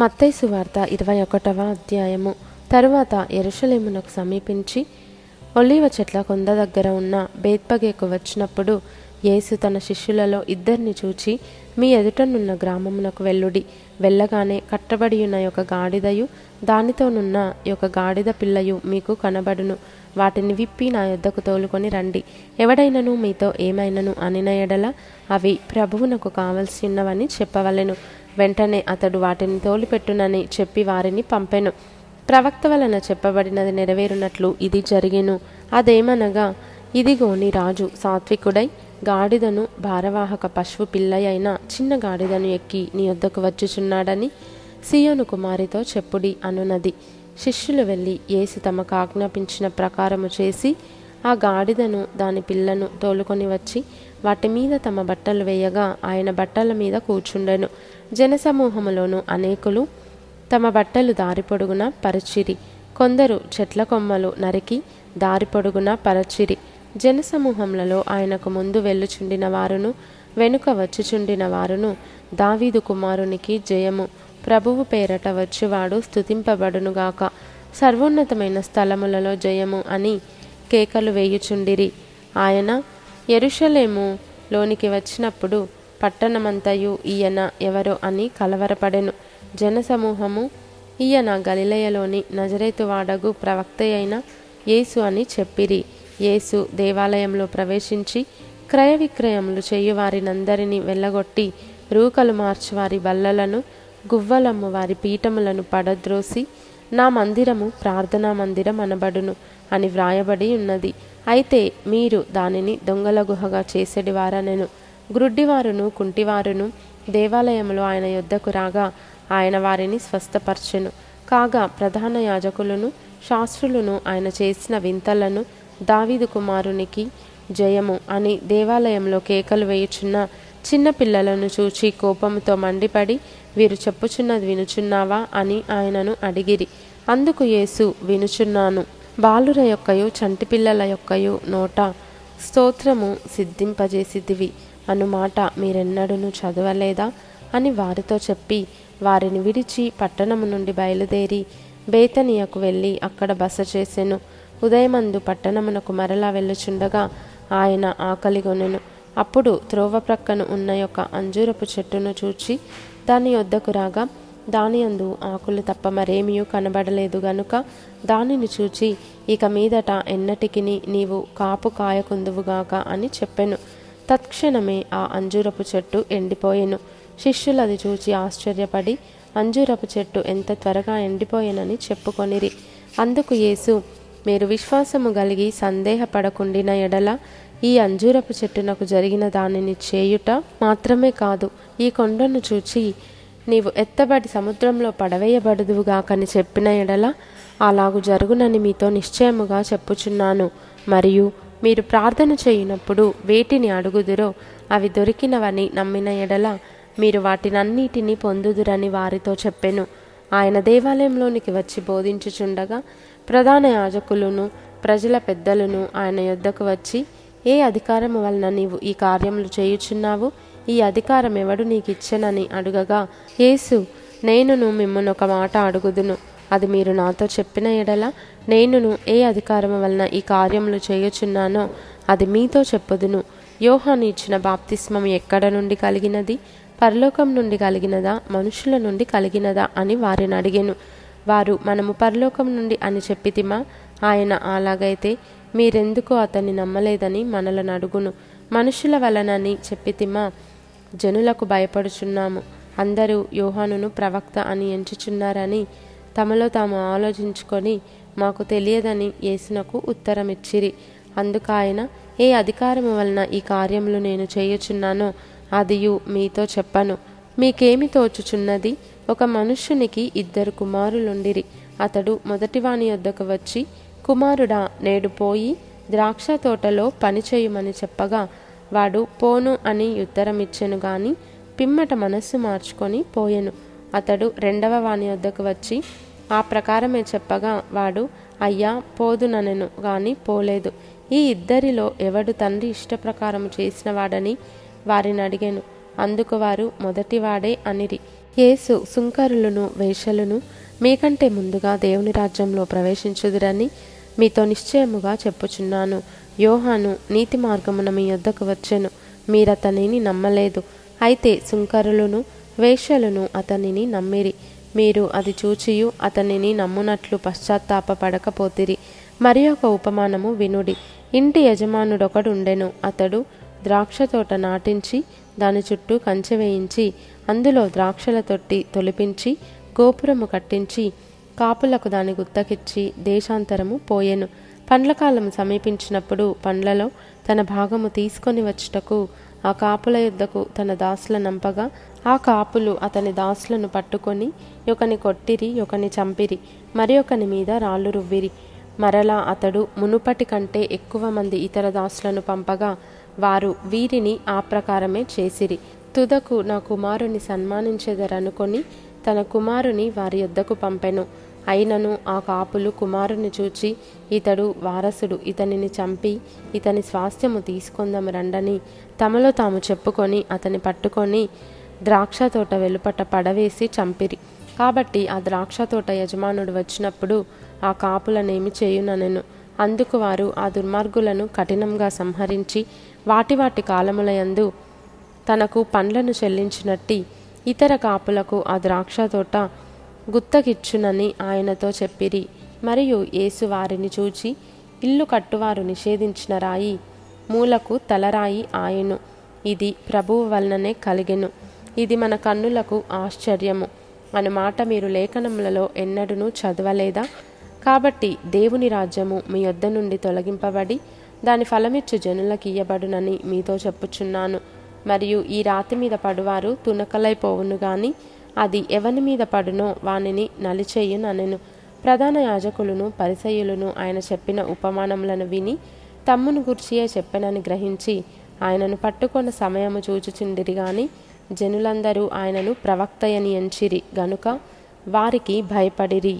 మత్తైసు వార్త ఇరవై ఒకటవ అధ్యాయము. తరువాత ఎరుషలేమునకు సమీపించి ఒలీవ చెట్ల కొండ దగ్గర ఉన్న బేత్పగేకు వచ్చినప్పుడు యేసు తన శిష్యులలో ఇద్దరిని చూచి మీ ఎదుటనున్న గ్రామమునకు వెళ్ళుడి. వెళ్ళగానే కట్టబడి ఉన్న యొక్క గాడిదయు దానితోనున్న యొక్క గాడిద పిల్లయు మీకు కనబడును. వాటిని విప్పి నా యొద్దకు తోలుకొని రండి. ఎవడైనను మీతో ఏమైనను అనిన ఎడల అవి ప్రభువునకు కావలసి ఉన్నవని చెప్పవలెను. వెంటనే అతడు వాటిని తోలిపెట్టునని చెప్పి వారిని పంపెను. ప్రవక్త వలన చెప్పబడినది నెరవేరునట్లు ఇది జరిగెను. అదేమనగా ఇదిగోని రాజు సాత్వికుడై గాడిదను భారవాహక పశువు పిల్లయైన చిన్న గాడిదను ఎక్కి నీ వద్దకు వచ్చుచున్నాడని సియోను కుమారితో చెప్పుడి అనునది. శిష్యులు వెళ్ళి ఏసు తమకు ఆజ్ఞాపించిన ప్రకారము చేసి ఆ గాడిదను దాని పిల్లను తోలుకొని వచ్చి వాటి మీద తమ బట్టలు వేయగా ఆయన బట్టల మీద కూర్చుండెను. జనసమూహములోను అనేకులు తమ బట్టలు దారి పొడుగున పరచిరి. కొందరు చెట్ల కొమ్మలు నరికి దారి పొడుగున పరచిరి. జనసమూహములలో ఆయనకు ముందు వెళ్ళుచుండిన వారును వెనుక వచ్చుచుండిన వారును దావీదు కుమారునికి జయము. ప్రభువు పేరట వచ్చువాడు స్థుతింపబడునుగాక సర్వోన్నతమైన స్థలములలో జయము అని కేకలు వేయుచుండిరి. ఆయన ఎరుషలేము లోనికి వచ్చినప్పుడు పట్టణమంతయు ఈయన ఎవరో అని కలవరపడెను. జనసమూహము ఈయన గలిలయలోని నజరేతువాడగు ప్రవక్త అయిన యేసు అని చెప్పిరి. యేసు దేవాలయంలో ప్రవేశించి క్రయ విక్రయములు చేయువారినందరినీ వెళ్ళగొట్టి రూకలు మార్చువారి బల్లలను గువ్వలమ్ము వారి పీఠములను పడద్రోసి నా మందిరము ప్రార్థనా మందిరం అనబడును అని వ్రాయబడి ఉన్నది. అయితే మీరు దానిని దొంగల గుహగా చేసేడివారనెను. గ్రుడ్డివారును కుంటివారును దేవాలయంలో ఆయన యొద్దకు రాగా ఆయన వారిని స్వస్థపరచెను. కాగా ప్రధాన యాజకులను శాస్త్రులను ఆయన చేసిన వింతలను దావీదు కుమారునికి జయము అని దేవాలయంలో కేకలు వేయుచున్న చిన్న పిల్లలను చూచి కోపంతో మండిపడి వీరు చెప్పుచున్నది వినుచున్నావా అని ఆయనను అడిగిరి. అందుకు యేసు వినుచున్నాను. బాలుర యొక్కయు చంటి పిల్లల యొక్కయు నోట స్తోత్రము సిద్ధింపజేసిదివి. అను మాట మీరెన్నడూను చదవలేదా అని వారితో చెప్పి వారిని విడిచి పట్టణము నుండి బయలుదేరి బేతనియకు వెళ్ళి అక్కడ బస చేసెను. ఉదయమందు పట్టణమునకు మరలా వెళ్ళుచుండగా ఆయన ఆకలిగొనెను. అప్పుడు త్రోవ ప్రక్కన ఉన్న యొక్క అంజూరపు చెట్టును చూచి దాని వద్దకు రాగా దాని అందు ఆకులు తప్ప మరేమీ కనబడలేదు గనుక దానిని చూచి ఇక మీదట ఎన్నటికిని నీవు కాపు కాయకుందువుగాక అని చెప్పెను. తత్క్షణమే ఆ అంజూరపు చెట్టు ఎండిపోయెను. శిష్యులది చూచి ఆశ్చర్యపడి అంజూరపు చెట్టు ఎంత త్వరగా ఎండిపోయెనని చెప్పుకొనిరి. అందుకు యేసు మీరు విశ్వాసము కలిగి సందేహపడకుండిన ఎడల ఈ అంజూరపు చెట్టునకు జరిగిన దానిని చేయుట మాత్రమే కాదు ఈ కొండను చూచి నీవు ఎత్తబడి సముద్రంలో పడవేయబడదువుగాకని చెప్పిన ఎడల అలాగు జరుగునని మీతో నిశ్చయముగా చెప్పుచున్నాను. మరియు మీరు ప్రార్థన చేయునప్పుడు వేటిని అడుగుదురో అవి దొరికినవని నమ్మిన ఎడల మీరు వాటినన్నిటినీ పొందుదురని వారితో చెప్పెను. ఆయన దేవాలయంలోనికి వచ్చి బోధించుచుండగా ప్రధాన యాజకులను ప్రజల పెద్దలను ఆయన యొద్దకు వచ్చి ఏ అధికారము వలన నీవు ఈ కార్యములు చేయుచున్నావు? ఈ అధికారం ఎవడు నీకు ఇచ్చెనని అడుగగా యేసు నేనును మిమ్మల్ని ఒక మాట అడుగుదును. అది మీరు నాతో చెప్పిన ఎడల నేనును ఏ అధికారము వలన ఈ కార్యములు చేయుచున్నానో అది మీతో చెప్పుదును. యోహాను ఇచ్చిన బాప్తిస్మం ఎక్కడ నుండి కలిగినది? పరలోకం నుండి కలిగినదా? మనుషుల నుండి కలిగినదా? అని వారిని అడిగాను. వారు మనము పరలోకం నుండి అని చెప్పితిమా? ఆయన అలాగైతే మీరెందుకు అతన్ని నమ్మలేదని మనలను అడుగును? మనుషుల వలనని చెప్పితిమా? జనులకు భయపడుచున్నాము. అందరూ యోహానును ప్రవక్త అని ఎంచుచున్నారని తమలో తాము ఆలోచించుకొని మాకు తెలియదని యేసునకు ఉత్తరమిచ్చిరి. అందుకు ఆయన ఏ అధికారము వలన ఈ కార్యములు నేను చేయుచున్నానో అదియు మీతో చెప్పను. మీకేమి తోచుచున్నది? ఒక మనుష్యునికి ఇద్దరు కుమారులుండిరి. అతడు మొదటివాని వద్దకు వచ్చి కుమారుడా నేడు పోయి ద్రాక్ష తోటలో పని చేయమని చెప్పగా వాడు పోను అని ఉత్తరమిచ్చెను గాని పిమ్మట మనస్సు మార్చుకొని పోయెను. అతడు రెండవ వాని వద్దకు వచ్చి ఆ ప్రకారమే చెప్పగా వాడు అయ్యా పోదుననెను గాని పోలేదు. ఈ ఇద్దరిలో ఎవడు తండ్రి ఇష్టప్రకారం చేసిన వాడని వారిని అడిగాను. అందుకు వారు మొదటివాడే అనిరి. యేసు సుంకరులను వేషలను మీకంటే ముందుగా దేవుని రాజ్యంలో ప్రవేశించుదురని మీతో నిశ్చయముగా చెప్పుచున్నాను. యోహాను నీతి మార్గమున మీ యొద్దకు వచ్చెను. మీరతనిని నమ్మలేదు. అయితే సుంకరులను వేషలను అతనిని నమ్మిరి. మీరు అది చూచియు అతనిని నమ్మునట్లు పశ్చాత్తాపపడకపోతిరి. మరి ఒక ఉపమానము వినుడి. ఇంటి యజమానుడొకడుండెను. అతడు ద్రాక్ష తోట నాటించి దాని చుట్టూ కంచె వేయించి అందులో ద్రాక్షల తొట్టి తొలిపించి గోపురము కట్టించి కాపులకు దాని గుత్తకిచ్చి దేశాంతరము పోయెను. పండ్లకాలం సమీపించినప్పుడు పండ్లలో తన భాగము తీసుకొని వచ్చుటకు ఆ కాపుల యుద్ధకు తన దాసుల నంపగా ఆ కాపులు అతని దాసులను పట్టుకొని ఒకని కొట్టిరి ఒకని చంపిరి మరి ఒకని మీద రాళ్ళు రువ్విరి. మరలా అతడు మునుపటి కంటే ఎక్కువ మంది ఇతర దాసులను పంపగా వారు వీరిని ఆ ప్రకారమే చేసిరి. తుదకు నా కుమారుని సన్మానించెదరనుకొని తన కుమారుని వారి యొద్దకు పంపెను. అయినను ఆ కాపులు కుమారుని చూచి ఇతడు వారసుడు ఇతనిని చంపి ఇతని స్వాస్థ్యము తీసుకుందాం రండని తమలో తాము చెప్పుకొని అతని పట్టుకొని ద్రాక్ష తోట వెలుపట పడవేసి చంపిరి. కాబట్టి ఆ ద్రాక్ష తోట యజమానుడు వచ్చినప్పుడు ఆ కాపులనేమి చేయుననెను. అందుకు వారు ఆ దుర్మార్గులను కఠినంగా సంహరించి వాటి వాటి కాలములయందు తనకు పండ్లను చెల్లించినట్టి ఇతర కాపులకు ఆ ద్రాక్ష తోట గుత్తకిచ్చునని ఆయనతో చెప్పిరి. మరియు యేసు వారిని చూచి ఇల్లు కట్టువారు నిషేధించిన రాయి మూలకు తలరాయి ఆయను. ఇది ప్రభువు వలననే కలిగెను. ఇది మన కన్నులకు ఆశ్చర్యము. అను మాట మీరు లేఖనములలో ఎన్నడూ చదవలేదా? కాబట్టి దేవుని రాజ్యము మీ యొద్ద నుండి తొలగింపబడి దాని ఫలమిచ్చు జనులకు ఇయ్యబడునని మీతో చెప్పుచున్నాను. మరియు ఈ రాతి మీద పడువారు తునకలైపోవును గాని అది ఎవని మీద పడునో వానిని నలిచేయుననెను ప్రధాన యాజకులను పరిసయులను ఆయన చెప్పిన ఉపమానములను విని తమ్మును గుర్చియే చెప్పెనని గ్రహించి ఆయనను పట్టుకొన్న సమయము చూచుచుండిరి గాని జనులందరూ ఆయనను ప్రవక్తయని ఎంచిరి గనుక వారికి భయపడిరి.